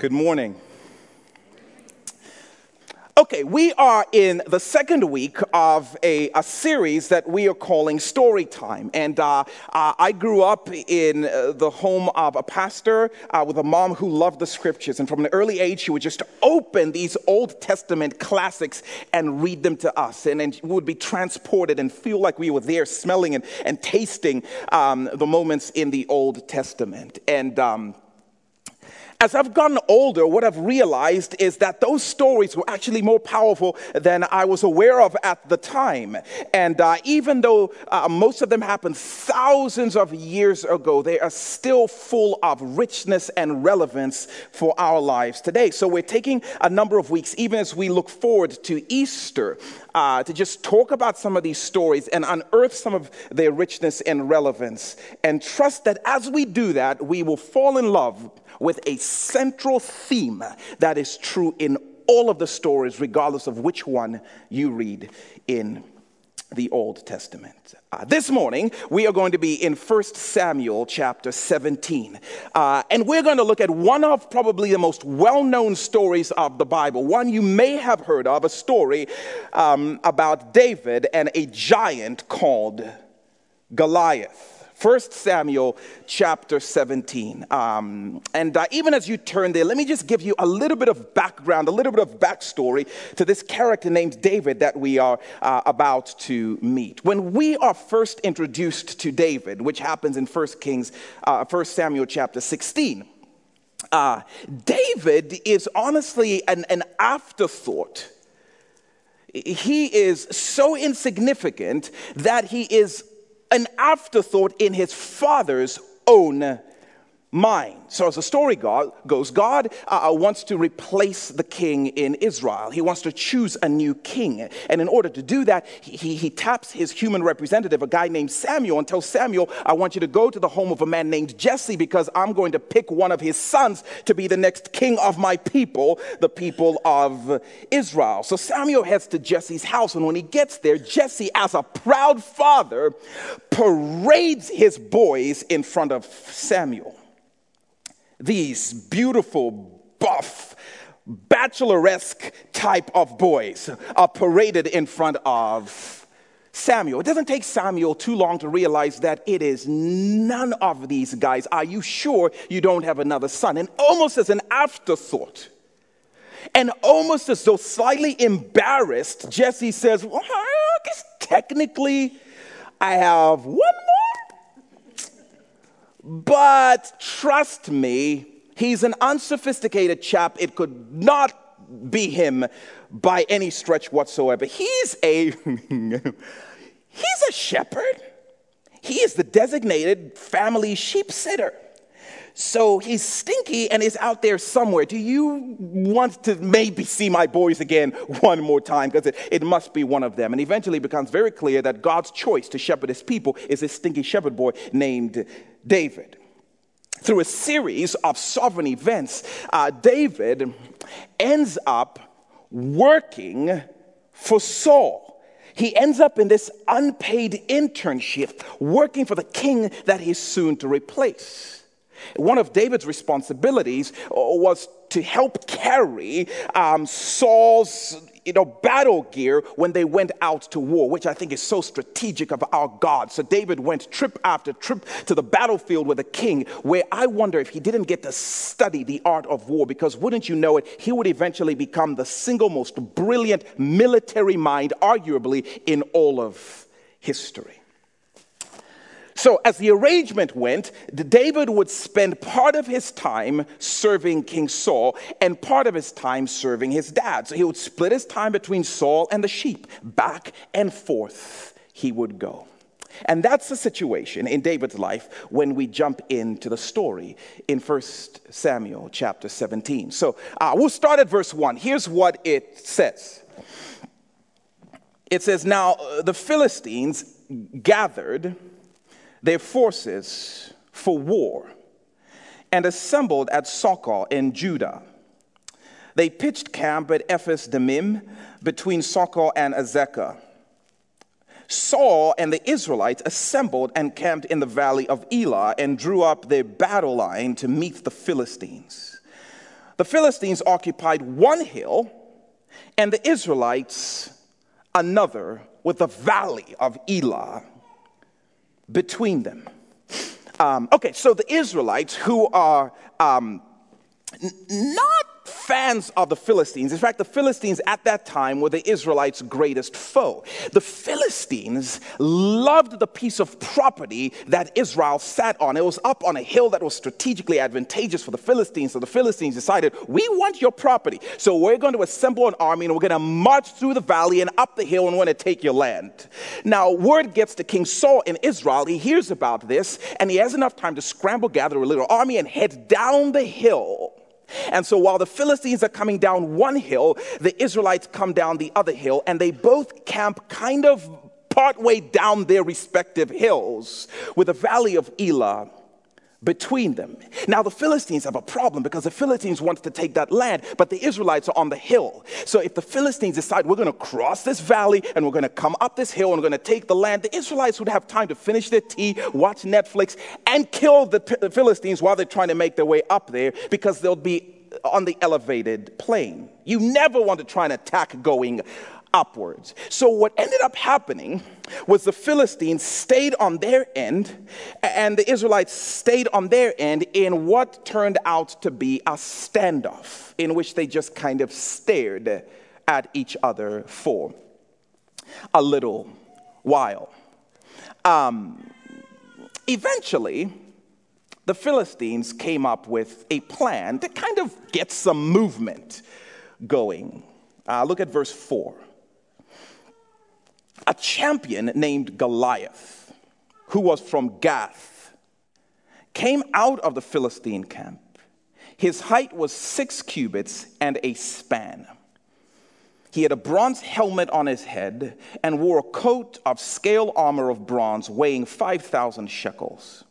Good morning. Okay, we are in the second week of a, a series that we are calling Story Time. And uh, uh, I grew up in uh, the home of a pastor uh, with a mom who loved the scriptures. And from an early age, she would just open these Old Testament classics and read them to us. And then we would be transported and feel like we were there smelling and, and tasting um, the moments in the Old Testament. And um, as I've gotten older, what I've realized is that those stories were actually more powerful than I was aware of at the time. And uh, even though uh, most of them happened thousands of years ago, they are still full of richness and relevance for our lives today. So we're taking a number of weeks, even as we look forward to Easter, uh, to just talk about some of these stories and unearth some of their richness and relevance. And trust that as we do that, we will fall in love with a central theme that is true in all of the stories, regardless of which one you read in the Old Testament. Uh, this morning, we are going to be in 1 Samuel chapter 17. Uh, and we're going to look at one of probably the most well known stories of the Bible, one you may have heard of, a story um, about David and a giant called Goliath. 1 Samuel chapter 17. Um, and uh, even as you turn there, let me just give you a little bit of background, a little bit of backstory to this character named David that we are uh, about to meet. When we are first introduced to David, which happens in 1 Kings, uh, 1 Samuel chapter 16, uh, David is honestly an, an afterthought he is so insignificant that he is an afterthought in his father's own mind. So, as the story goes, God uh, uh, wants to replace the king in Israel. He wants to choose a new king. And in order to do that, he, he taps his human representative, a guy named Samuel, and tells Samuel, I want you to go to the home of a man named Jesse because I'm going to pick one of his sons to be the next king of my people, the people of Israel. So, Samuel heads to Jesse's house. And when he gets there, Jesse, as a proud father, parades his boys in front of Samuel these beautiful, buff, bacheloresque type of boys are paraded in front of Samuel. It doesn't take Samuel too long to realize that it is none of these guys. Are you sure you don't have another son? And almost as an afterthought, and almost as though slightly embarrassed, Jesse says, Well, I guess technically I have one but trust me, he's an unsophisticated chap. It could not be him by any stretch whatsoever. He's a he's a shepherd. He is the designated family sheep sitter. So he's stinky and is out there somewhere. Do you want to maybe see my boys again one more time? Because it, it must be one of them. And eventually becomes very clear that God's choice to shepherd his people is this stinky shepherd boy named David. Through a series of sovereign events, uh, David ends up working for Saul. He ends up in this unpaid internship working for the king that he's soon to replace. One of David's responsibilities uh, was to help carry um, Saul's you know, battle gear when they went out to war, which I think is so strategic of our God. So David went trip after trip to the battlefield with the king, where I wonder if he didn't get to study the art of war, because wouldn't you know it, he would eventually become the single most brilliant military mind, arguably, in all of history. So, as the arrangement went, David would spend part of his time serving King Saul and part of his time serving his dad. So, he would split his time between Saul and the sheep. Back and forth he would go. And that's the situation in David's life when we jump into the story in 1 Samuel chapter 17. So, uh, we'll start at verse 1. Here's what it says It says, Now uh, the Philistines gathered their forces for war and assembled at Socoh in Judah. They pitched camp at Ephes Dammim between Socoh and Azekah. Saul and the Israelites assembled and camped in the valley of Elah and drew up their battle line to meet the Philistines. the Philistines occupied one hill and the Israelites another with the valley of Elah between them. Um, okay, so the Israelites, who are um, not fans of the Philistines. In fact, the Philistines at that time were the Israelites' greatest foe. The Philistines loved the piece of property that Israel sat on. It was up on a hill that was strategically advantageous for the Philistines. So the Philistines decided, we want your property. So we're going to assemble an army and we're going to march through the valley and up the hill and we're going to take your land. Now, word gets to King Saul in Israel. He hears about this and he has enough time to scramble, gather a little army, and head down the hill and so while the Philistines are coming down one hill, the Israelites come down the other hill, and they both camp kind of partway down their respective hills with the valley of Elah between them. Now, the Philistines have a problem because the Philistines want to take that land, but the Israelites are on the hill. So, if the Philistines decide we're going to cross this valley and we're going to come up this hill and we're going to take the land, the Israelites would have time to finish their tea, watch Netflix, and kill the, Philistines while they're trying to make their way up there because they'll be on the elevated plane. You never want to try and attack going upwards. So, what ended up happening was the Philistines stayed on their end, and the Israelites stayed on their end in what turned out to be a standoff in which they just kind of stared at each other for a little while. Um, eventually, the Philistines came up with a plan to kind of get some movement going. Uh, look at verse 4 a champion named Goliath, who was from Gath, came out of the Philistine camp. His height was six cubits and a span. He had a bronze helmet on his head and wore a coat of scale armor of bronze weighing 5,000 shekels.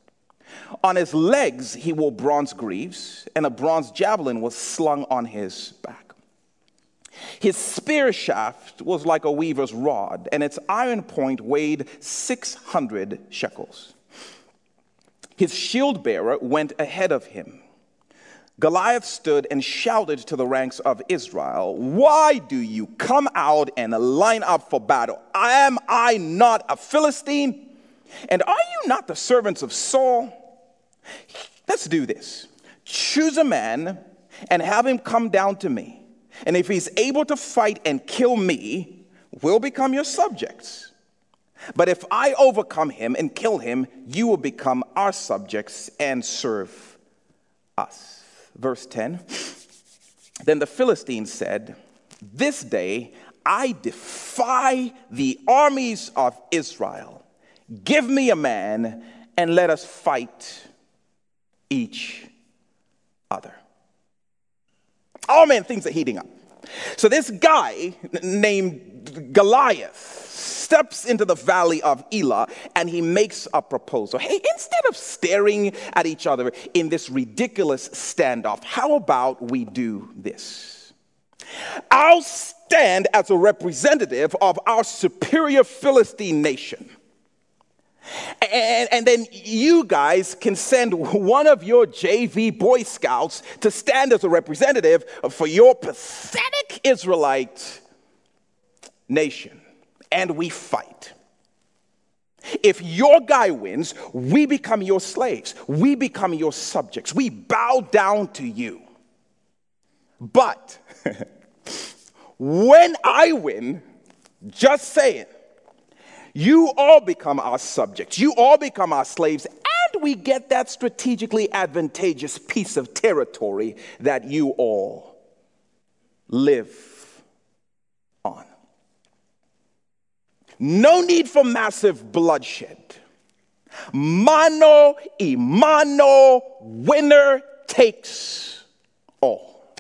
On his legs, he wore bronze greaves, and a bronze javelin was slung on his back. His spear shaft was like a weaver's rod, and its iron point weighed 600 shekels. His shield bearer went ahead of him. Goliath stood and shouted to the ranks of Israel, Why do you come out and line up for battle? Am I not a Philistine? And are you not the servants of Saul? Let's do this. Choose a man and have him come down to me. And if he's able to fight and kill me, we'll become your subjects. But if I overcome him and kill him, you will become our subjects and serve us. Verse 10 Then the Philistines said, This day I defy the armies of Israel. Give me a man and let us fight each other. Oh man, things are heating up. So this guy named Goliath steps into the valley of Elah and he makes a proposal. Hey, instead of staring at each other in this ridiculous standoff, how about we do this? I'll stand as a representative of our superior Philistine nation. And, and, then you guys can send one of your JV Boy Scouts to stand as a representative for your pathetic Israelite nation. And we fight. If your guy wins, we become your slaves, we become your subjects, we bow down to you. But when I win, just saying, you all become our subjects. You all become our slaves. And we get that strategically advantageous piece of territory that you all live on. No need for massive bloodshed. Mano y mano, winner takes all.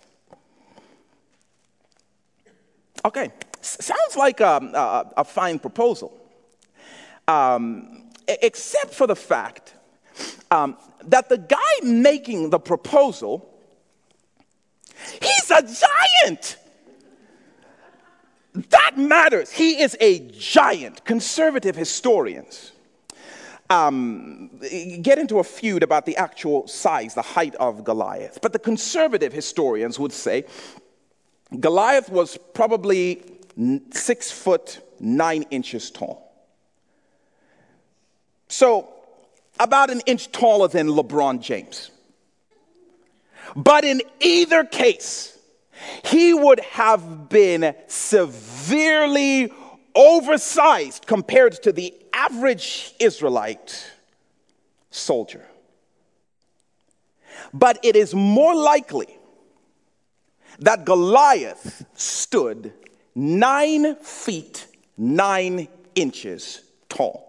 Okay, sounds like um, a, a, a fine proposal um, except for the fact um, that the guy making the proposal, he's a giant. That matters. He is a giant. Conservative historians um, get into a feud about the actual size, the height of Goliath. But the conservative historians would say Goliath was probably six foot nine inches tall. So, about an inch taller than LeBron James. But in either case, he would have been severely oversized compared to the average Israelite soldier. But it is more likely that Goliath stood nine feet nine inches tall.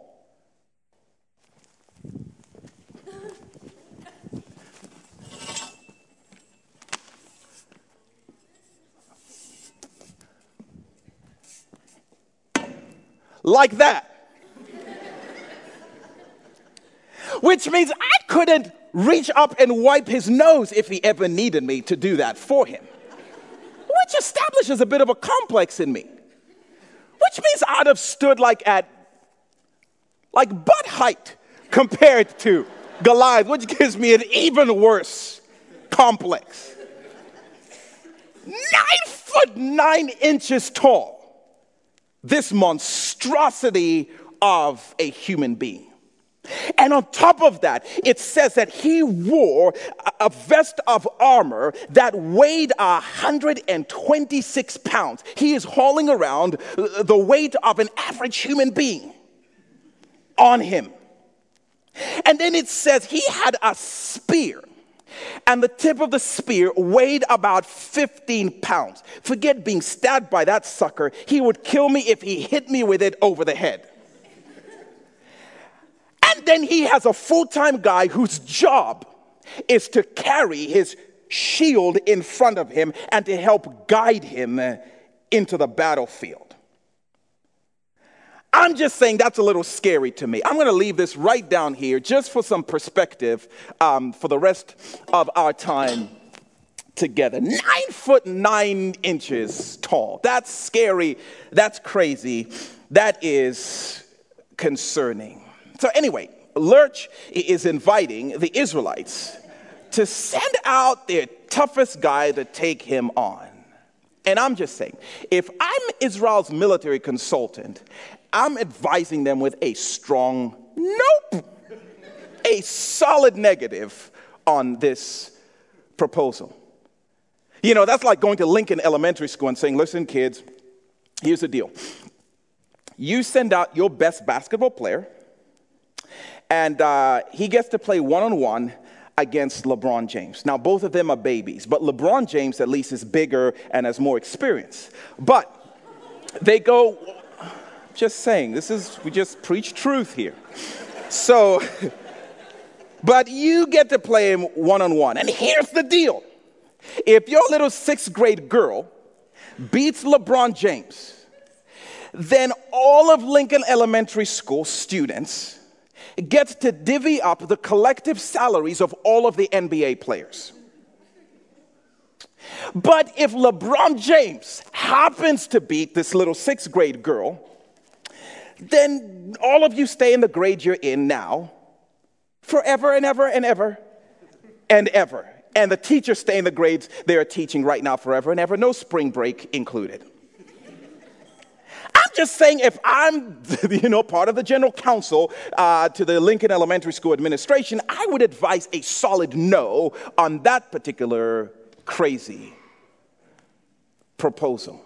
Like that. Which means I couldn't reach up and wipe his nose if he ever needed me to do that for him. Which establishes a bit of a complex in me. Which means I'd have stood like at like butt height compared to Goliath, which gives me an even worse complex. Nine foot nine inches tall this monstrosity of a human being. And on top of that, it says that he wore a vest of armor that weighed 126 pounds. He is hauling around the weight of an average human being on him. And then it says he had a spear and the tip of the spear weighed about 15 pounds. Forget being stabbed by that sucker. He would kill me if he hit me with it over the head. And then he has a full time guy whose job is to carry his shield in front of him and to help guide him into the battlefield. I'm just saying that's a little scary to me. I'm going to leave this right down here just for some perspective um, for the rest of our time together. Nine foot nine inches tall. That's scary. That's crazy. That is concerning. So, anyway, Lurch is inviting the Israelites to send out their toughest guy to take him on. And I'm just saying, if I'm Israel's military consultant I'm advising them with a strong nope, a solid negative on this proposal. You know, that's like going to Lincoln Elementary School and saying, listen, kids, here's the deal. You send out your best basketball player, and uh, he gets to play one on one against LeBron James. Now, both of them are babies, but LeBron James at least is bigger and has more experience. But they go just saying, this is, we just preach truth here. So, but you get to play him one on one. And here's the deal if your little sixth grade girl beats LeBron James, then all of Lincoln Elementary School students get to divvy up the collective salaries of all of the NBA players. But if LeBron James happens to beat this little sixth grade girl, then all of you stay in the grade you're in now forever and ever and ever and ever. And the teachers stay in the grades they are teaching right now forever and ever, no spring break included. I'm just saying, if I'm, you know, part of the general council uh, to the Lincoln Elementary School administration, I would advise a solid no on that particular crazy proposal.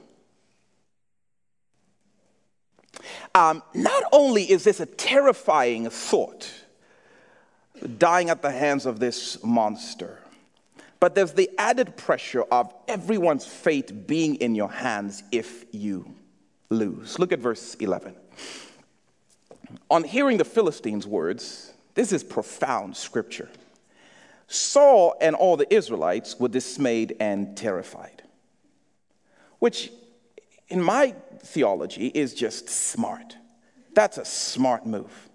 Um, not only is this a terrifying thought, dying at the hands of this monster, but there's the added pressure of everyone's fate being in your hands if you lose. Look at verse 11. On hearing the Philistines' words, this is profound scripture. Saul and all the Israelites were dismayed and terrified, which in my theology, is just smart. That's a smart move.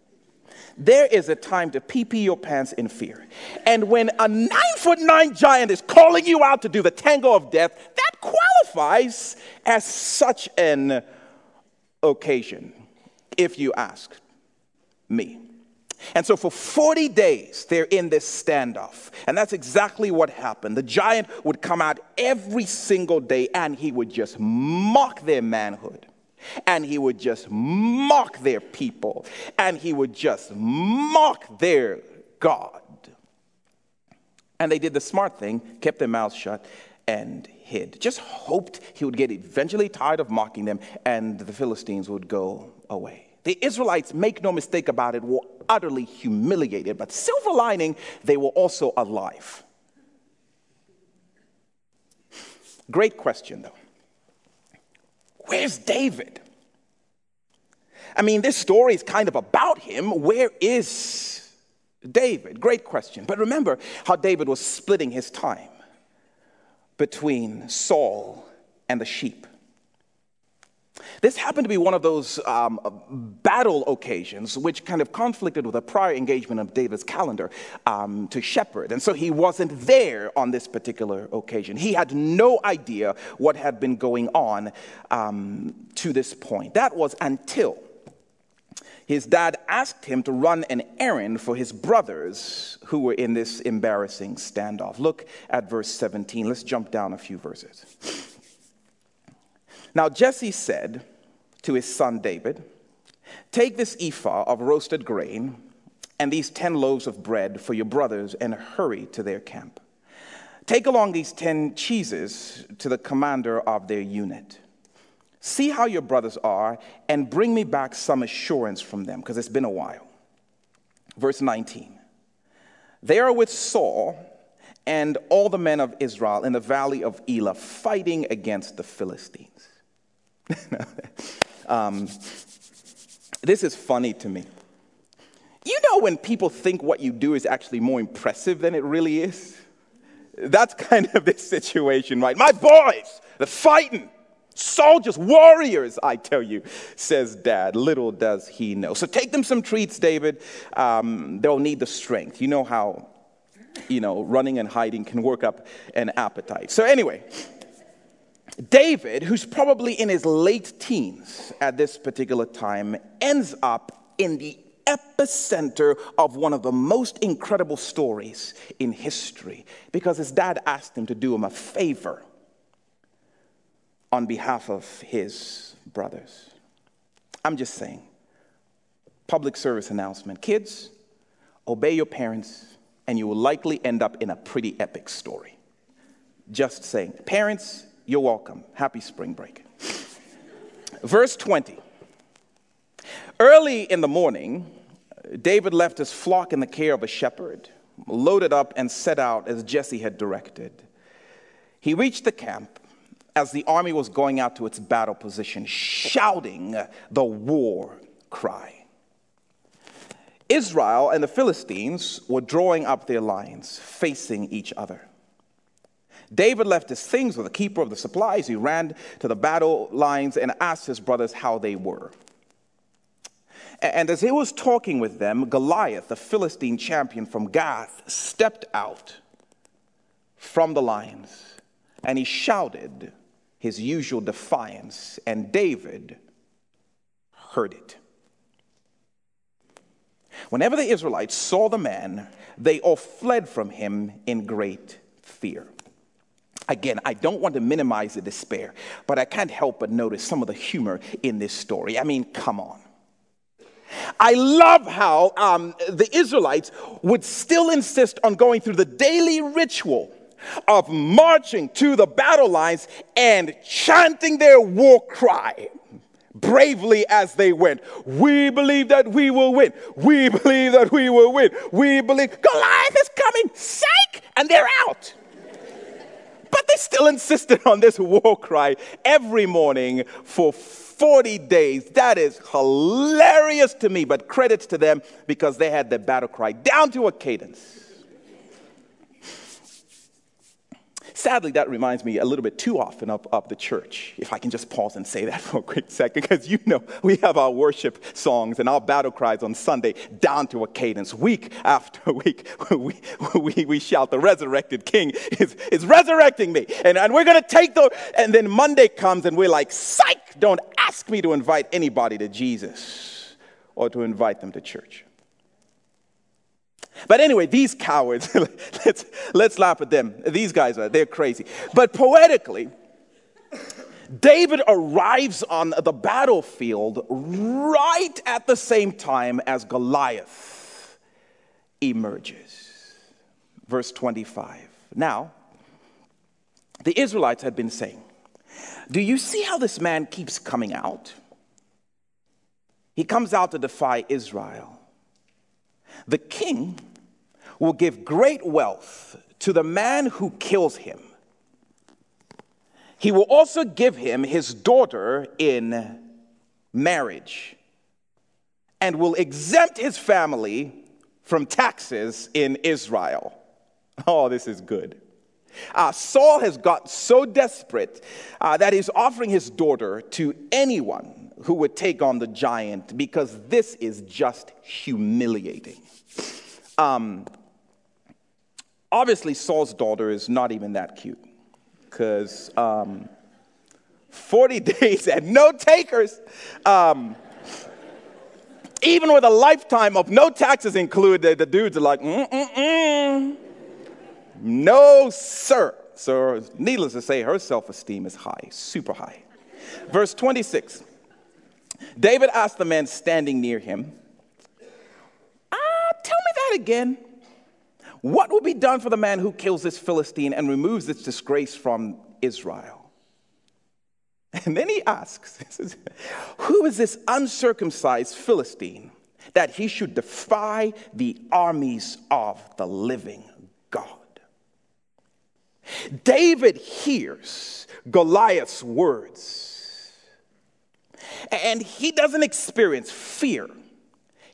There is a time to pee pee your pants in fear. And when a nine foot nine giant is calling you out to do the tango of death, that qualifies as such an occasion, if you ask me. And so for 40 days, they're in this standoff. And that's exactly what happened. The giant would come out every single day and he would just mock their manhood. And he would just mock their people. And he would just mock their God. And they did the smart thing, kept their mouths shut, and hid. Just hoped he would get eventually tired of mocking them and the Philistines would go away. The Israelites, make no mistake about it, were utterly humiliated, but silver lining, they were also alive. Great question, though. Where's David? I mean, this story is kind of about him. Where is David? Great question. But remember how David was splitting his time between Saul and the sheep. This happened to be one of those um, battle occasions which kind of conflicted with a prior engagement of David's calendar um, to shepherd. And so he wasn't there on this particular occasion. He had no idea what had been going on um, to this point. That was until his dad asked him to run an errand for his brothers who were in this embarrassing standoff. Look at verse 17. Let's jump down a few verses. Now, Jesse said to his son David, Take this ephah of roasted grain and these 10 loaves of bread for your brothers and hurry to their camp. Take along these 10 cheeses to the commander of their unit. See how your brothers are and bring me back some assurance from them, because it's been a while. Verse 19 They are with Saul and all the men of Israel in the valley of Elah fighting against the Philistines. um, this is funny to me. You know when people think what you do is actually more impressive than it really is? That's kind of this situation, right? My boys, they're fighting. Soldiers, warriors, I tell you, says dad. Little does he know. So take them some treats, David. Um, they'll need the strength. You know how, you know, running and hiding can work up an appetite. So, anyway, David, who's probably in his late teens at this particular time, ends up in the epicenter of one of the most incredible stories in history because his dad asked him to do him a favor on behalf of his brothers. I'm just saying, public service announcement kids, obey your parents, and you will likely end up in a pretty epic story. Just saying, parents, you're welcome. Happy spring break. Verse 20. Early in the morning, David left his flock in the care of a shepherd, loaded up, and set out as Jesse had directed. He reached the camp as the army was going out to its battle position, shouting the war cry. Israel and the Philistines were drawing up their lines, facing each other. David left his things with the keeper of the supplies. He ran to the battle lines and asked his brothers how they were. And as he was talking with them, Goliath, the Philistine champion from Gath, stepped out from the lines and he shouted his usual defiance, and David heard it. Whenever the Israelites saw the man, they all fled from him in great fear. Again, I don't want to minimize the despair, but I can't help but notice some of the humor in this story. I mean, come on. I love how um, the Israelites would still insist on going through the daily ritual of marching to the battle lines and chanting their war cry bravely as they went. We believe that we will win. We believe that we will win. We believe Goliath is coming. Psych! And they're out. But they still insisted on this war cry every morning for 40 days. That is hilarious to me, but credits to them because they had their battle cry down to a cadence. Sadly, that reminds me a little bit too often of, of the church. If I can just pause and say that for a quick second, because you know we have our worship songs and our battle cries on Sunday down to a cadence. Week after week, we, we, we shout, The resurrected King is, is resurrecting me. And, and we're going to take the. And then Monday comes and we're like, Psych, don't ask me to invite anybody to Jesus or to invite them to church. But anyway, these cowards, let's, let's laugh at them. These guys are, they're crazy. But poetically, David arrives on the battlefield right at the same time as Goliath emerges. Verse 25. Now, the Israelites had been saying, Do you see how this man keeps coming out? He comes out to defy Israel. The king will give great wealth to the man who kills him. He will also give him his daughter in marriage and will exempt his family from taxes in Israel. Oh, this is good. Uh, Saul has got so desperate uh, that he's offering his daughter to anyone who would take on the giant because this is just humiliating. Um, obviously, Saul's daughter is not even that cute because um, 40 days and no takers. Um, even with a lifetime of no taxes included, the dudes are like, mm-mm-mm. No, sir. So, needless to say, her self esteem is high, super high. Verse 26 David asked the man standing near him, Ah, tell me that again. What will be done for the man who kills this Philistine and removes this disgrace from Israel? And then he asks, Who is this uncircumcised Philistine that he should defy the armies of the living God? David hears Goliath's words, and he doesn't experience fear.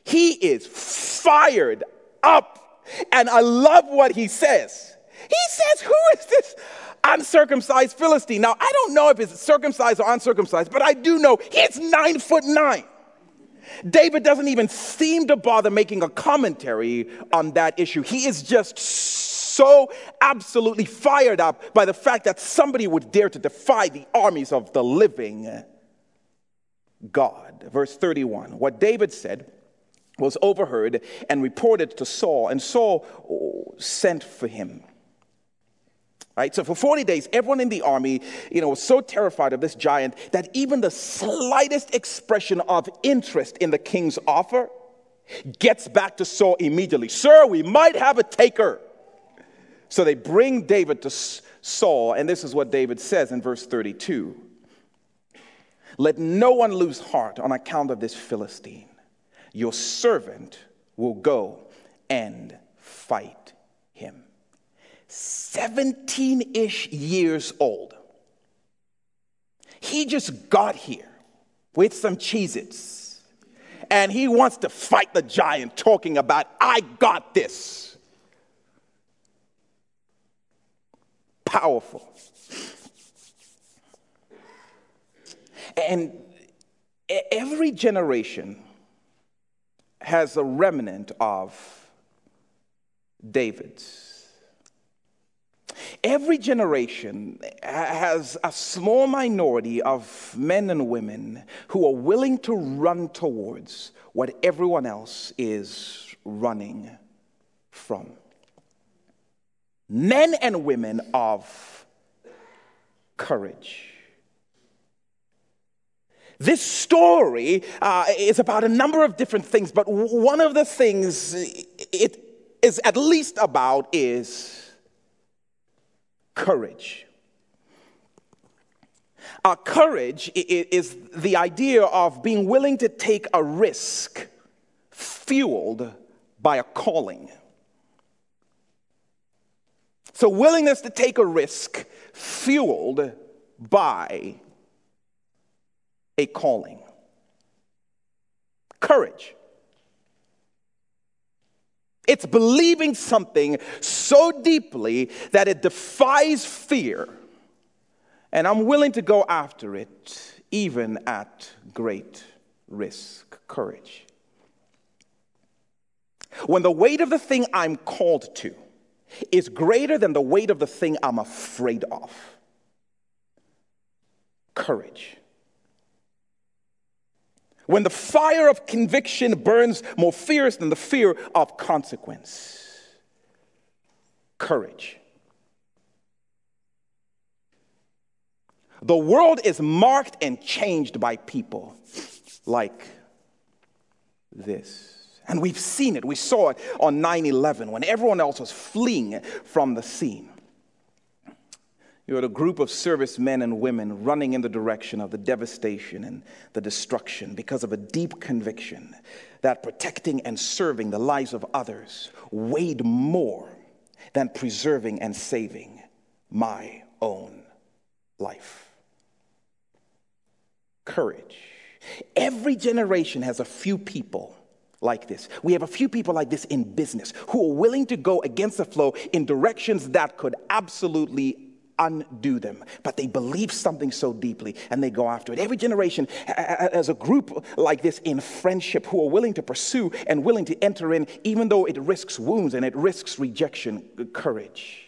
He is fired up and I love what he says. He says, Who is this uncircumcised Philistine? Now, I don't know if it's circumcised or uncircumcised, but I do know he's nine foot nine. David doesn't even seem to bother making a commentary on that issue. He is just so absolutely fired up by the fact that somebody would dare to defy the armies of the living God. Verse 31 What David said was overheard and reported to Saul, and Saul oh, sent for him. Right? So for 40 days, everyone in the army, you know, was so terrified of this giant that even the slightest expression of interest in the king's offer gets back to Saul immediately. Sir, we might have a taker. So they bring David to Saul, and this is what David says in verse 32. Let no one lose heart on account of this Philistine your servant will go and fight him. 17 ish years old. He just got here with some Cheez Its and he wants to fight the giant, talking about, I got this. Powerful. And every generation has a remnant of David's. Every generation has a small minority of men and women who are willing to run towards what everyone else is running from. Men and women of courage. This story uh, is about a number of different things, but one of the things it is at least about is courage. Uh, courage is the idea of being willing to take a risk fueled by a calling. So, willingness to take a risk fueled by a calling. Courage. It's believing something so deeply that it defies fear, and I'm willing to go after it even at great risk. Courage. When the weight of the thing I'm called to is greater than the weight of the thing I'm afraid of, courage. When the fire of conviction burns more fierce than the fear of consequence. Courage. The world is marked and changed by people like this. And we've seen it. We saw it on 9 11 when everyone else was fleeing from the scene. You had a group of servicemen and women running in the direction of the devastation and the destruction because of a deep conviction that protecting and serving the lives of others weighed more than preserving and saving my own life. Courage. Every generation has a few people like this. We have a few people like this in business who are willing to go against the flow in directions that could absolutely undo them. But they believe something so deeply and they go after it. Every generation has a group like this in friendship who are willing to pursue and willing to enter in, even though it risks wounds and it risks rejection, courage.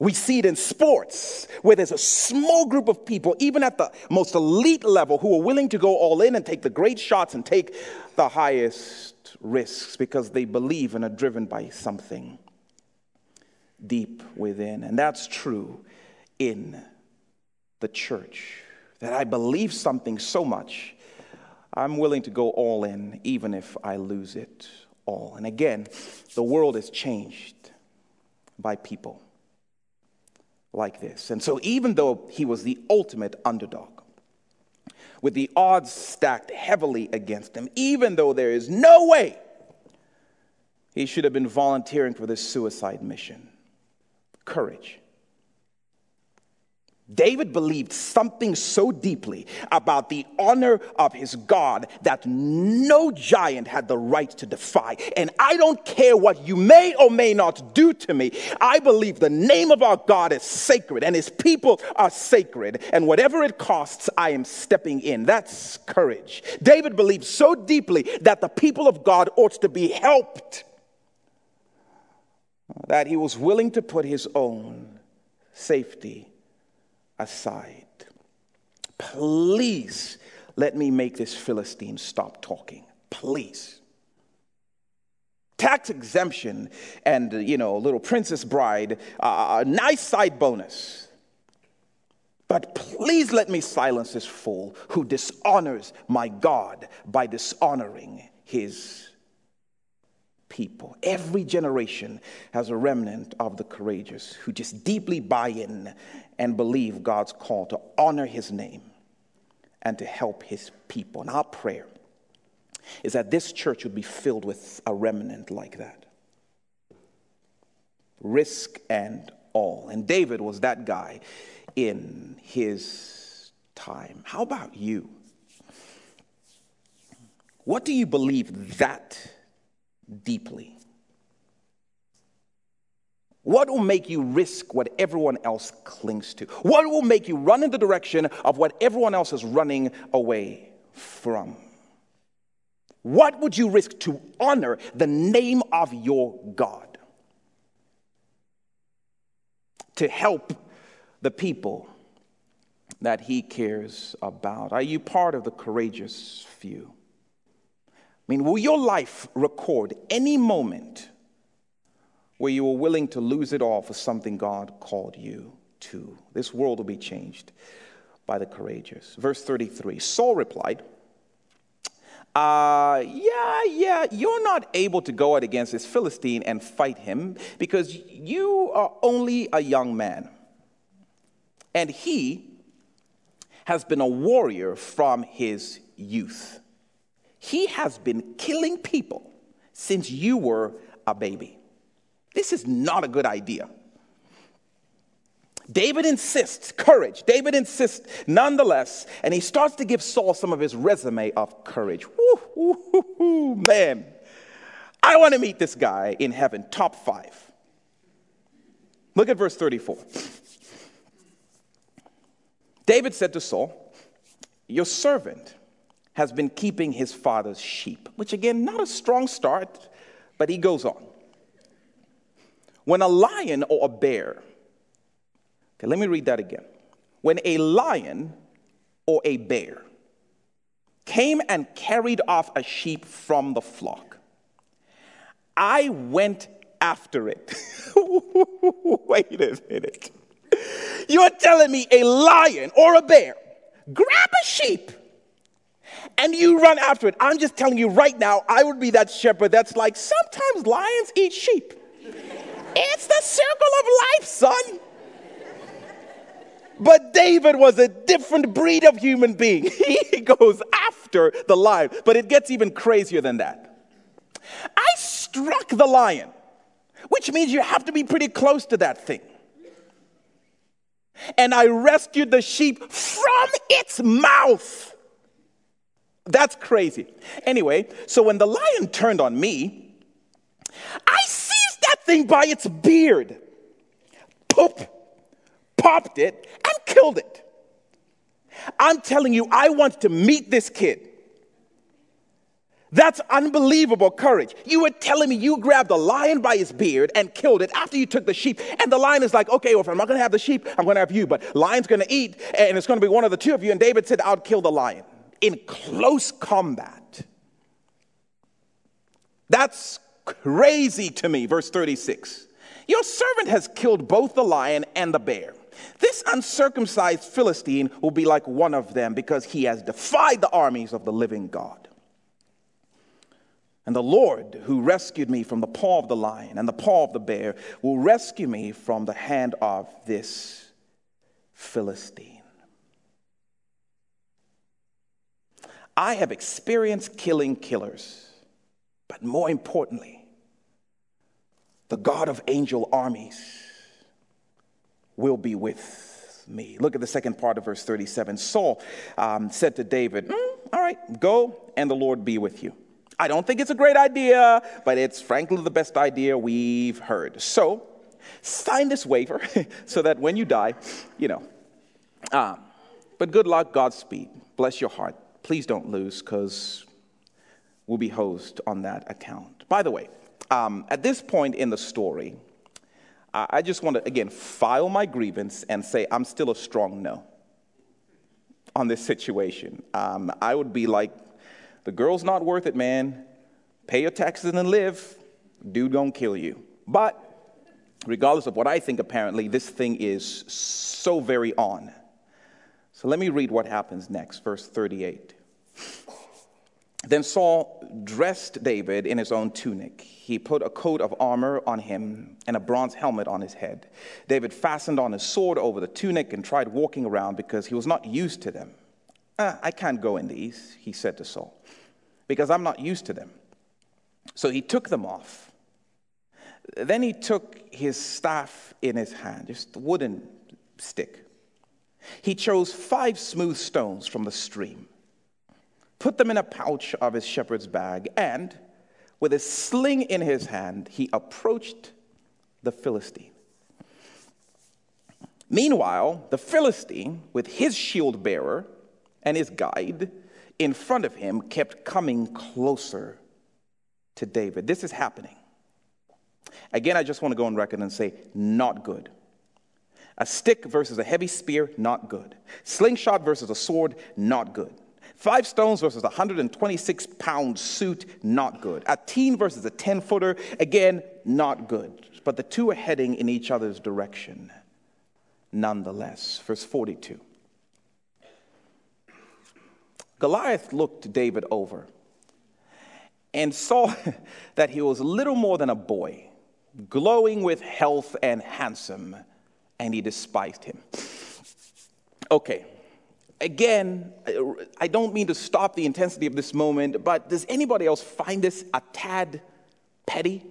We see it in sports where there's a small group of people, even at the most elite level, who are willing to go all in and take the great shots and take the highest risks because they believe and are driven by something deep within. And that's true in the church. That I believe something so much, I'm willing to go all in, even if I lose it all. And again, the world is changed by people like this. And so, even though he was the ultimate underdog, with the odds stacked heavily against him, even though there is no way he should have been volunteering for this suicide mission, courage. David believed something so deeply about the honor of his God that no giant had the right to defy. And I don't care what you may or may not do to me. I believe the name of our God is sacred and his people are sacred. And whatever it costs, I am stepping in. That's courage. David believed so deeply that the people of God ought to be helped that he was willing to put his own safety aside. Please let me make this Philistine stop talking. Please. Tax exemption and, you know, little princess bride, uh, a nice side bonus. But please let me silence this fool who dishonors my God by dishonoring his people. Every generation has a remnant of the courageous who just deeply buy in and believe God's call to honor his name and to help his people. And our prayer is that this church would be filled with a remnant like that. Risk and all. And David was that guy in his time. How about you? What do you believe that deeply? What will make you risk what everyone else clings to? What will make you run in the direction of what everyone else is running away from? What would you risk to honor the name of your God? To help the people that he cares about? Are you part of the courageous few? I mean, will your life record any moment where you were willing to lose it all for something God called you to? This world will be changed by the courageous. Verse 33 Saul replied, uh, yeah, yeah, you're not able to go out against this Philistine and fight him because you are only a young man. And he has been a warrior from his youth. He has been killing people since you were a baby. This is not a good idea. David insists, courage. David insists nonetheless, and he starts to give Saul some of his resume of courage. Woo, man, I want to meet this guy in heaven, top five. Look at verse 34. David said to Saul, Your servant has been keeping his father's sheep, which again, not a strong start, but he goes on. When a lion or a bear, okay, let me read that again. When a lion or a bear came and carried off a sheep from the flock. I went after it. Wait a minute. You're telling me a lion or a bear grab a sheep and you run after it. I'm just telling you right now, I would be that shepherd that's like, sometimes lions eat sheep. it's the circle of life, son. But David was a different breed of human being. He goes after the lion. But it gets even crazier than that. I struck the lion, which means you have to be pretty close to that thing. And I rescued the sheep from its mouth. That's crazy. Anyway, so when the lion turned on me, I seized that thing by its beard, poop, popped it, and killed it. I'm telling you, I want to meet this kid. That's unbelievable courage. You were telling me you grabbed a lion by his beard and killed it after you took the sheep. And the lion is like, okay, well, if I'm not going to have the sheep, I'm going to have you. But lion's going to eat, and it's going to be one of the two of you. And David said, I'll kill the lion in close combat. That's crazy to me. Verse 36. Your servant has killed both the lion and the bear. This uncircumcised Philistine will be like one of them because he has defied the armies of the living God. And the Lord, who rescued me from the paw of the lion and the paw of the bear, will rescue me from the hand of this Philistine. I have experienced killing killers, but more importantly, the God of angel armies will be with me. Look at the second part of verse 37. Saul um, said to David, mm, All right, go, and the Lord be with you. I don't think it's a great idea, but it's frankly the best idea we've heard. So, sign this waiver so that when you die, you know. Um, but good luck, Godspeed. Bless your heart. Please don't lose because we'll be host on that account. By the way, um, at this point in the story, I just want to, again, file my grievance and say I'm still a strong no on this situation. Um, I would be like, the girl's not worth it, man. Pay your taxes and live. Dude gonna kill you. But regardless of what I think, apparently, this thing is so very on. So let me read what happens next, verse 38. Then Saul dressed David in his own tunic. He put a coat of armor on him and a bronze helmet on his head. David fastened on his sword over the tunic and tried walking around because he was not used to them. Ah, I can't go in these, he said to Saul because I'm not used to them. So he took them off. Then he took his staff in his hand, just a wooden stick. He chose five smooth stones from the stream, put them in a pouch of his shepherd's bag, and with a sling in his hand, he approached the Philistine. Meanwhile, the Philistine, with his shield bearer and his guide, in front of him kept coming closer to David. This is happening. Again, I just want to go on record and say, not good. A stick versus a heavy spear, not good. Slingshot versus a sword, not good. Five stones versus a 126 pound suit, not good. A teen versus a 10 footer, again, not good. But the two are heading in each other's direction nonetheless. Verse 42. Goliath looked David over and saw that he was little more than a boy, glowing with health and handsome, and he despised him. Okay, again, I don't mean to stop the intensity of this moment, but does anybody else find this a tad petty?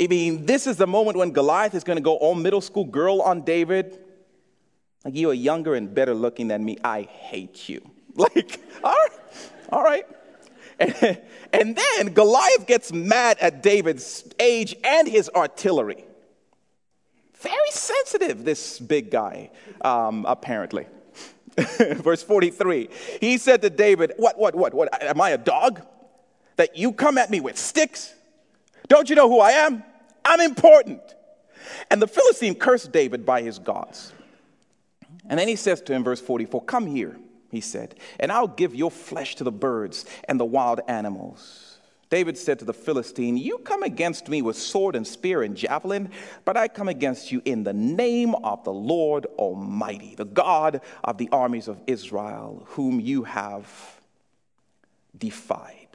I mean, this is the moment when Goliath is going to go all middle school girl on David. Like, you are younger and better looking than me. I hate you. Like, all right, all right. And, and then Goliath gets mad at David's age and his artillery. Very sensitive, this big guy, um, apparently. Verse 43 He said to David, What, what, what, what? Am I a dog? That you come at me with sticks? Don't you know who I am? I'm important. And the Philistine cursed David by his gods. And then he says to him, verse 44, Come here he said, and I'll give your flesh to the birds and the wild animals. David said to the Philistine, You come against me with sword and spear and javelin, but I come against you in the name of the Lord Almighty, the God of the armies of Israel, whom you have defied.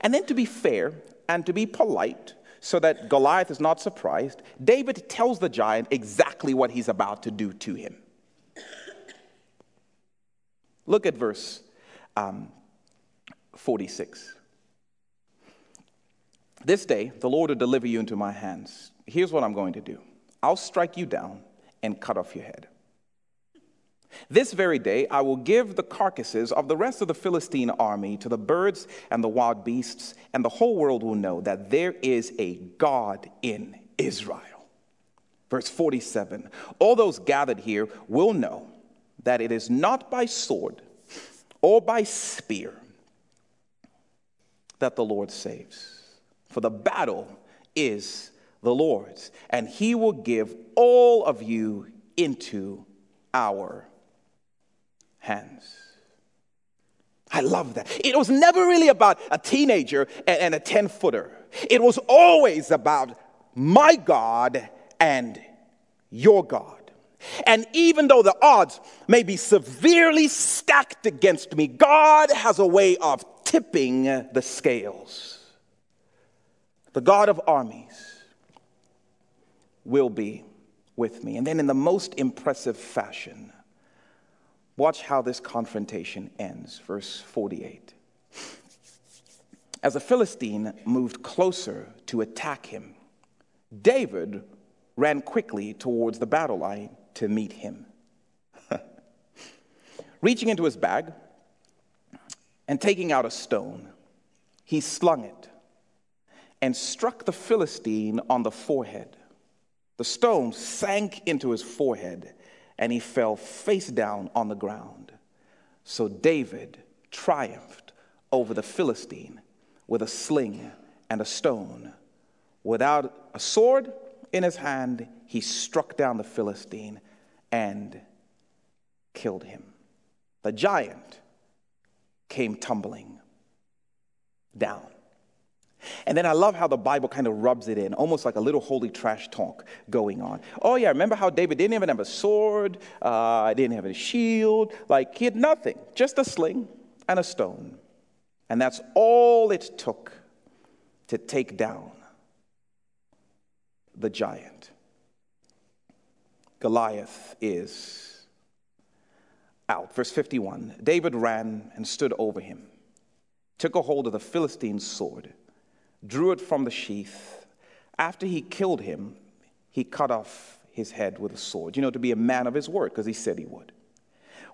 And then to be fair and to be polite, so that Goliath is not surprised, David tells the giant exactly what he's about to do to him. Look at verse um, 46. This day, the Lord will deliver you into my hands. Here's what I'm going to do I'll strike you down and cut off your head. This very day, I will give the carcasses of the rest of the Philistine army to the birds and the wild beasts, and the whole world will know that there is a God in Israel. Verse 47 All those gathered here will know that it is not by sword or by spear that the Lord saves. For the battle is the Lord's, and he will give all of you into our hands. I love that. It was never really about a teenager and, a 10 footer, it was always about my God and your God. And even though the odds may be severely stacked against me, God has a way of tipping the scales. The God of armies will be with me. And then, in the most impressive fashion, watch how this confrontation ends. Verse 48. As the Philistine moved closer to attack him, David ran quickly towards the battle line to meet him. Reaching into his bag and taking out a stone, he slung it and struck the Philistine on the forehead. The stone sank into his forehead and he fell face down on the ground. So David triumphed over the Philistine with a sling and a stone. Without a sword in his hand, he struck down the Philistine and killed him. The giant came tumbling down. And then I love how the Bible kind of rubs it in, almost like a little holy trash talk going on. Oh, yeah, remember how David didn't even have a sword, uh, didn't have a shield, like he had nothing, just a sling and a stone. And that's all it took to take down the giant. Goliath is out. Verse 51 David ran and stood over him, took a hold of the Philistine's sword, drew it from the sheath. After he killed him, he cut off his head with a sword, you know, to be a man of his word, because he said he would.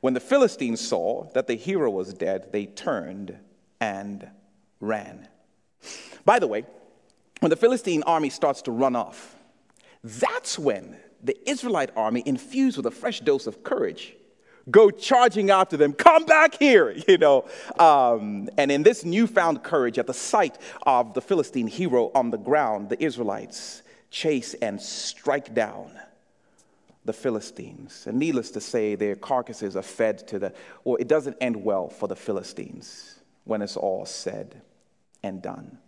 When the Philistines saw that the hero was dead, they turned and ran. By the way, when the Philistine army starts to run off, that's when the Israelite army, infused with a fresh dose of courage, go charging after them, come back here, you know. Um, and in this newfound courage, at the sight of the Philistine hero on the ground, the Israelites chase and strike down the Philistines. And needless to say, their carcasses are fed to the, well, it doesn't end well for the Philistines when it's all said and done.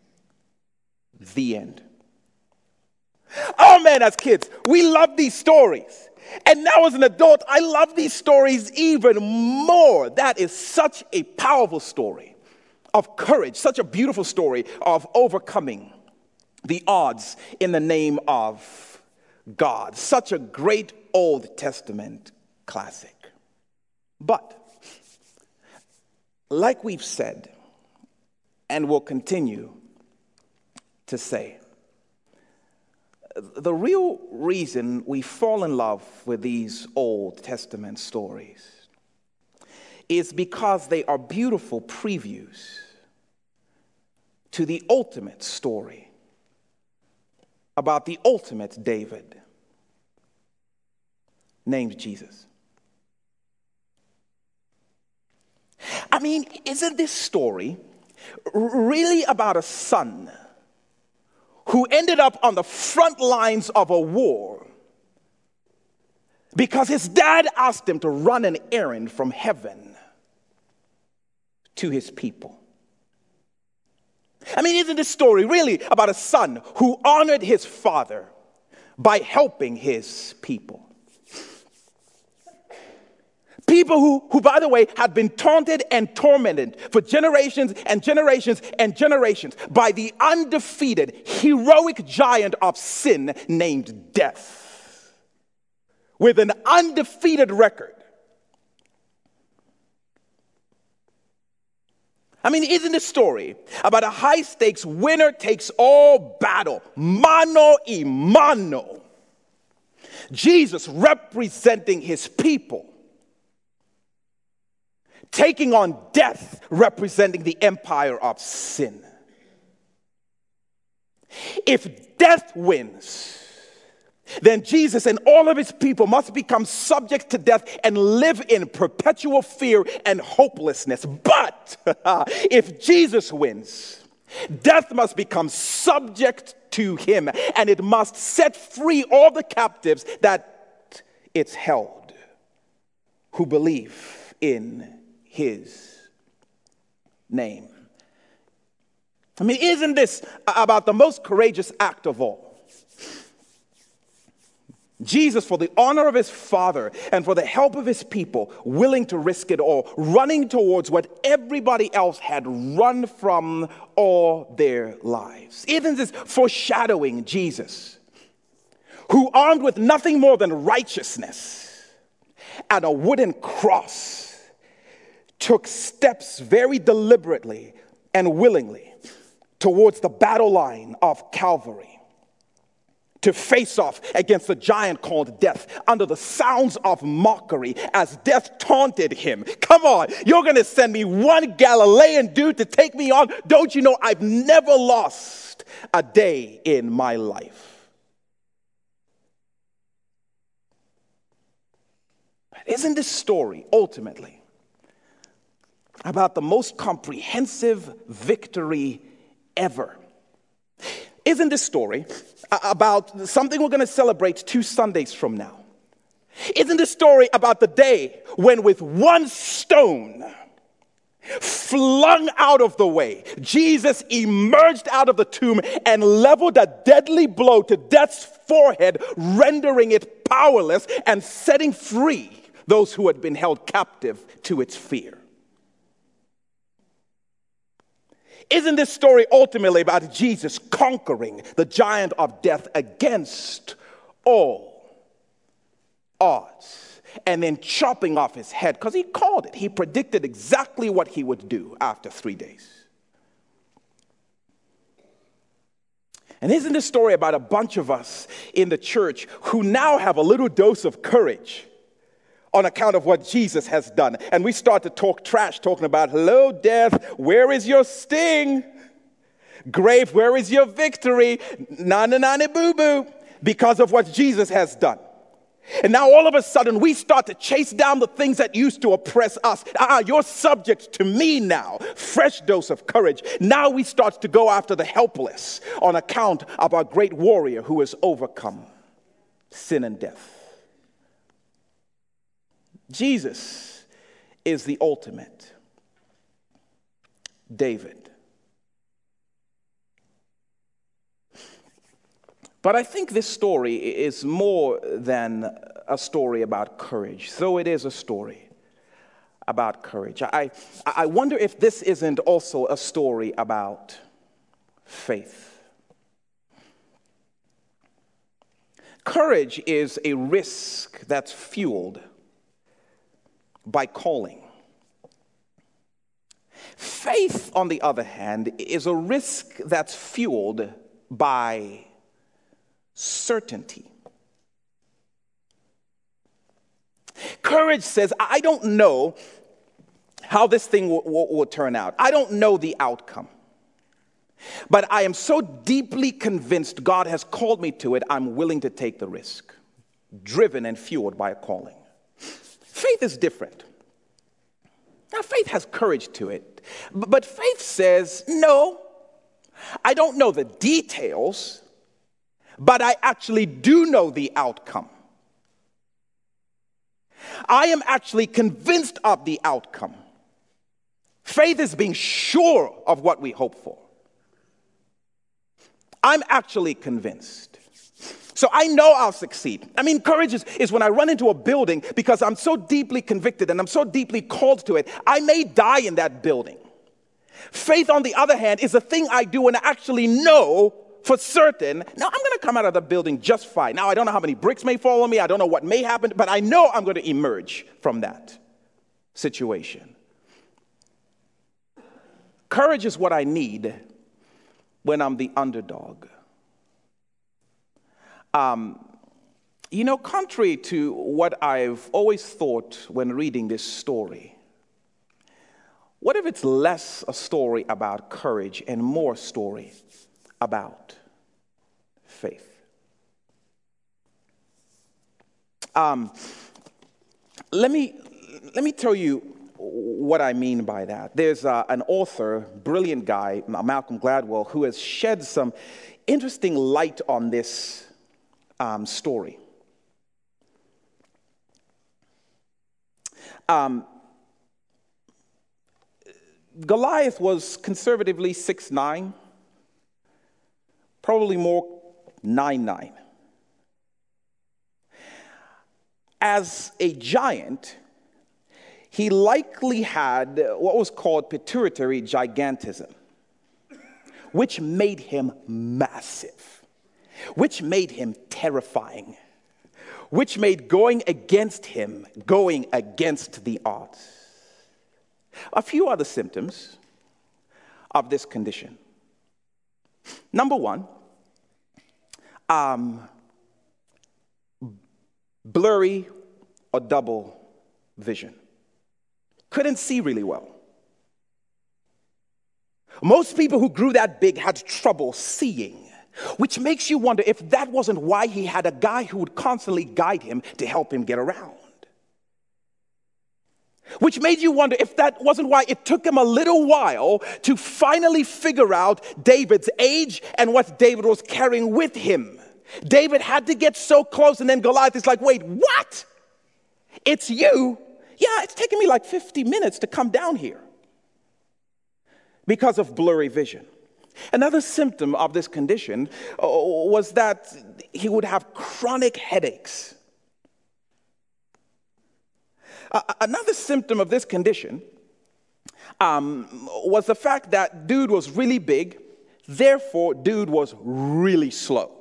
The end. Oh man, as kids, we love these stories. And now as an adult, I love these stories even more. That is such a powerful story of courage, such a beautiful story of overcoming the odds in the name of God. Such a great Old Testament classic. But, like we've said, and will continue to say, the real reason we fall in love with these Old Testament stories is because they are beautiful previews to the ultimate story about the ultimate David named Jesus. I mean, isn't this story really about a son? Who ended up on the front lines of a war because his dad asked him to run an errand from heaven to his people. I mean, isn't this story really about a son who honored his father by helping his people? People who, who, by the way, had been taunted and tormented for generations and generations and generations by the undefeated, heroic giant of sin named death, with an undefeated record. I mean, isn't this story about a high stakes winner takes all battle, mano y mano? Jesus representing his people taking on death, representing the empire of sin. If death wins, then Jesus and all of his people must become subject to death and live in perpetual fear and hopelessness. But if Jesus wins, death must become subject to him and it must set free all the captives that it's held who believe in his name. I mean, isn't this about the most courageous act of all? Jesus, for the honor of his Father and for the help of his people, willing to risk it all, running towards what everybody else had run from all their lives. Isn't this foreshadowing Jesus, who, armed with nothing more than righteousness and a wooden cross, took steps very deliberately and willingly towards the battle line of Calvary to face off against the giant called death under the sounds of mockery as death taunted him. Come on, you're gonna send me one Galilean dude to take me on? Don't you know I've never lost a day in my life? But isn't this story ultimately about the most comprehensive victory ever. Isn't this story about something we're going to celebrate two Sundays from now? Isn't this story about the day when, with one stone flung out of the way, Jesus emerged out of the tomb and leveled a deadly blow to death's forehead, rendering it powerless and setting free those who had been held captive to its fear? Isn't this story ultimately about Jesus conquering the giant of death against all odds and then chopping off his head? Because he called it, he predicted exactly what he would do after three days. And isn't this story about a bunch of us in the church who now have a little dose of courage? On account of what Jesus has done. And we start to talk trash, talking about, hello, death, where is your sting? Grave, where is your victory? Na na na boo boo, because of what Jesus has done. And now all of a sudden we start to chase down the things that used to oppress us. Ah, you're subject to me now. Fresh dose of courage. Now we start to go after the helpless on account of our great warrior who has overcome sin and death. Jesus is the ultimate David. But I think this story is more than a story about courage, though it is a story about courage. I, I wonder if this isn't also a story about faith. Courage is a risk that's fueled by calling. Faith, on the other hand, is a risk that's fueled by certainty. Courage says, I don't know how this thing will, will, will, turn out. I don't know the outcome. But I am so deeply convinced God has called me to it, I'm willing to take the risk, driven and fueled by a calling. Faith is different. Now, faith has courage to it, but faith says, no, I don't know the details, but I actually do know the outcome. I am actually convinced of the outcome. Faith is being sure of what we hope for. I'm actually convinced. So I know I'll succeed. I mean, courage is, is, when I run into a building because I'm so deeply convicted and I'm so deeply called to it, I may die in that building. Faith, on the other hand, is a thing I do and I actually know for certain, now I'm going to come out of the building just fine. Now, I don't know how many bricks may fall on me, I don't know what may happen, but I know I'm going to emerge from that situation. Courage is what I need when I'm the underdog. Um, you know, contrary to what I've always thought when reading this story, what if it's less a story about courage and more story about faith? Um, let me let me tell you what I mean by that. There's uh, an author, brilliant guy, Malcolm Gladwell, who has shed some interesting light on this um, story. Um, Goliath was conservatively six nine, probably more nine nine. As a giant, he likely had what was called pituitary gigantism, which made him massive, which made him terrifying, which made going against him going against the odds. A few other symptoms of this condition. Number one, um, blurry or double vision couldn't see really well. Most people who grew that big had trouble seeing, which makes you wonder if that wasn't why he had a guy who would constantly guide him to help him get around. Which made you wonder if that wasn't why it took him a little while to finally figure out David's age and what David was carrying with him. David had to get so close, and then Goliath is like, wait, what? It's you. Yeah, it's taken me like 50 minutes to come down here because of blurry vision. Another symptom of this condition uh, was that he would have chronic headaches. Another symptom of this condition um, was the fact that dude was really big, therefore, dude was really slow.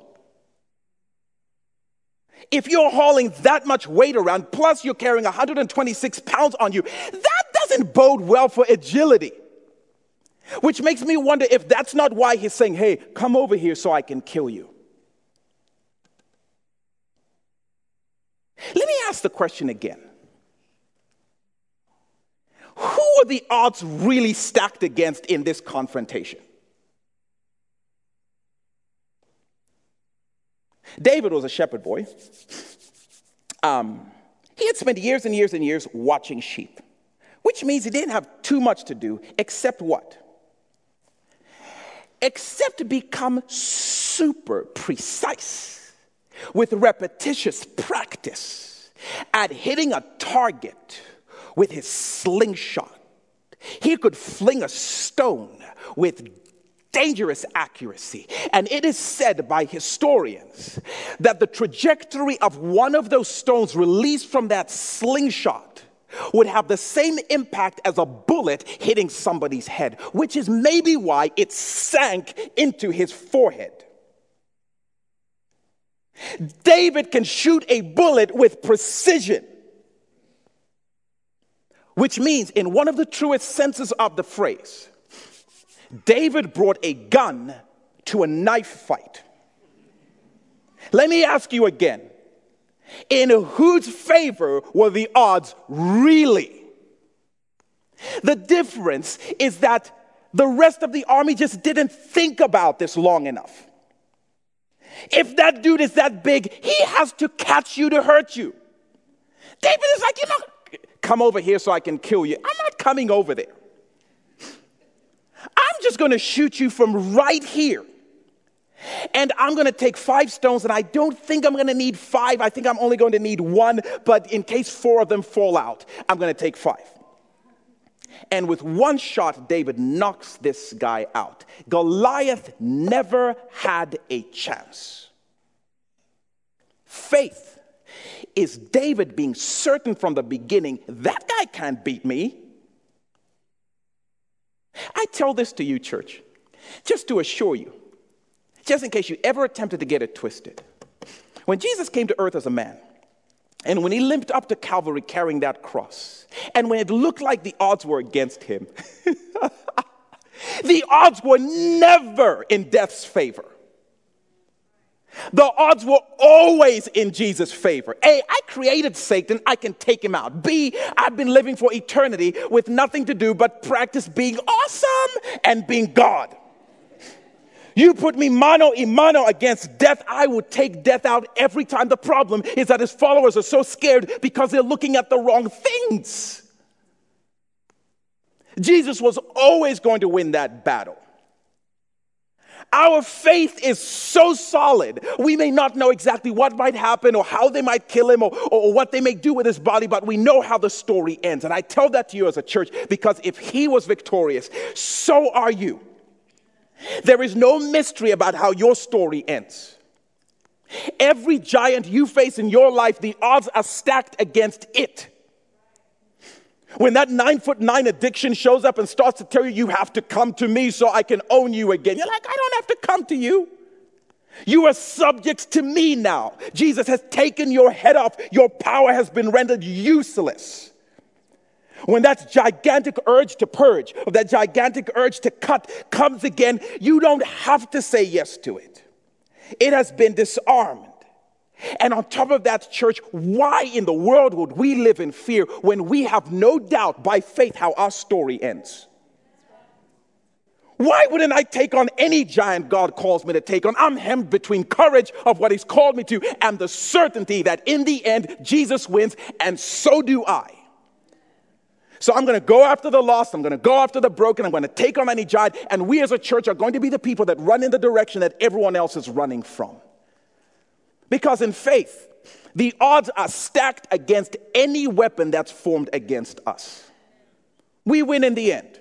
If you're hauling that much weight around, plus you're carrying 126 pounds on you, that doesn't bode well for agility. Which makes me wonder if that's not why he's saying, hey, come over here so I can kill you. Let me ask the question again Who are the odds really stacked against in this confrontation? David was a shepherd boy. Um, he had spent years and years and years watching sheep, which means he didn't have too much to do except what? Except to become super precise with repetitious practice at hitting a target with his slingshot. He could fling a stone with dangerous accuracy. And it is said by historians that the trajectory of one of those stones released from that slingshot would have the same impact as a bullet hitting somebody's head, which is maybe why it sank into his forehead. David can shoot a bullet with precision, which means, in one of the truest senses of the phrase, David brought a gun to a knife fight. Let me ask you again in whose favor were the odds really? The difference is that the rest of the army just didn't think about this long enough. If that dude is that big, he has to catch you to hurt you. David is like, you know, come over here so I can kill you. I'm not coming over there. I'm just going to shoot you from right here. And I'm going to take five stones, and I don't think I'm going to need five. I think I'm only going to need one, but in case four of them fall out, I'm going to take five. And with one shot, David knocks this guy out. Goliath never had a chance. Faith is David being certain from the beginning that guy can't beat me. I tell this to you, church, just to assure you, just in case you ever attempted to get it twisted. When Jesus came to earth as a man, and when he limped up to Calvary carrying that cross, and when it looked like the odds were against him, the odds were never in death's favor. The odds were always in Jesus' favor. A, I created Satan, I can take him out. B, I've been living for eternity with nothing to do but practice being awesome and being God. You put me mano a mano against death, I would take death out every time. The problem is that his followers are so scared because they're looking at the wrong things. Jesus was always going to win that battle. Our faith is so solid. We may not know exactly what might happen or how they might kill him or, or, what they may do with his body, but we know how the story ends. And I tell that to you as a church because if he was victorious, so are you. There is no mystery about how your story ends. Every giant you face in your life, the odds are stacked against it. When that nine foot nine addiction shows up and starts to tell you, you have to come to me so I can own you again, you're like, I don't have to come to you. You are subject to me now. Jesus has taken your head off, your power has been rendered useless. When that gigantic urge to purge, or that gigantic urge to cut comes again, you don't have to say yes to it. It has been disarmed. And on top of that, church, why in the world would we live in fear when we have no doubt by faith how our story ends? Why wouldn't I take on any giant God calls me to take on? I'm hemmed between courage of what He's called me to and the certainty that in the end, Jesus wins, and so do I. So I'm going to go after the lost. I'm going to go after the broken. I'm going to take on any giant. And we as a church are going to be the people that run in the direction that everyone else is running from. Because in faith, the odds are stacked against any weapon that's formed against us. We win in the end.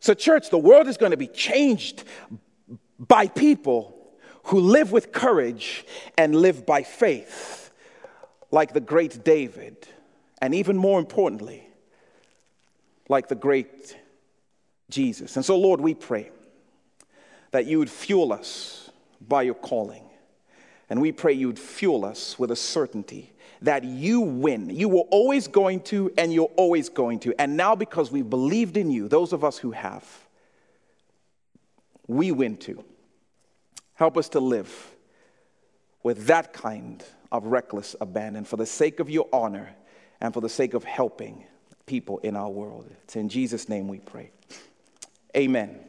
So, church, the world is going to be changed by people who live with courage and live by faith, like the great David and even more importantly, like the great Jesus. And so, Lord, we pray that you would fuel us by your calling. And we pray you would fuel us with a certainty that you win. You were always going to, and you're always going to. And now, because we've believed in you, those of us who have, we win too. Help us to live with that kind of reckless abandon for the sake of your honor and for the sake of helping people in our world. It's in Jesus' name we pray. Amen.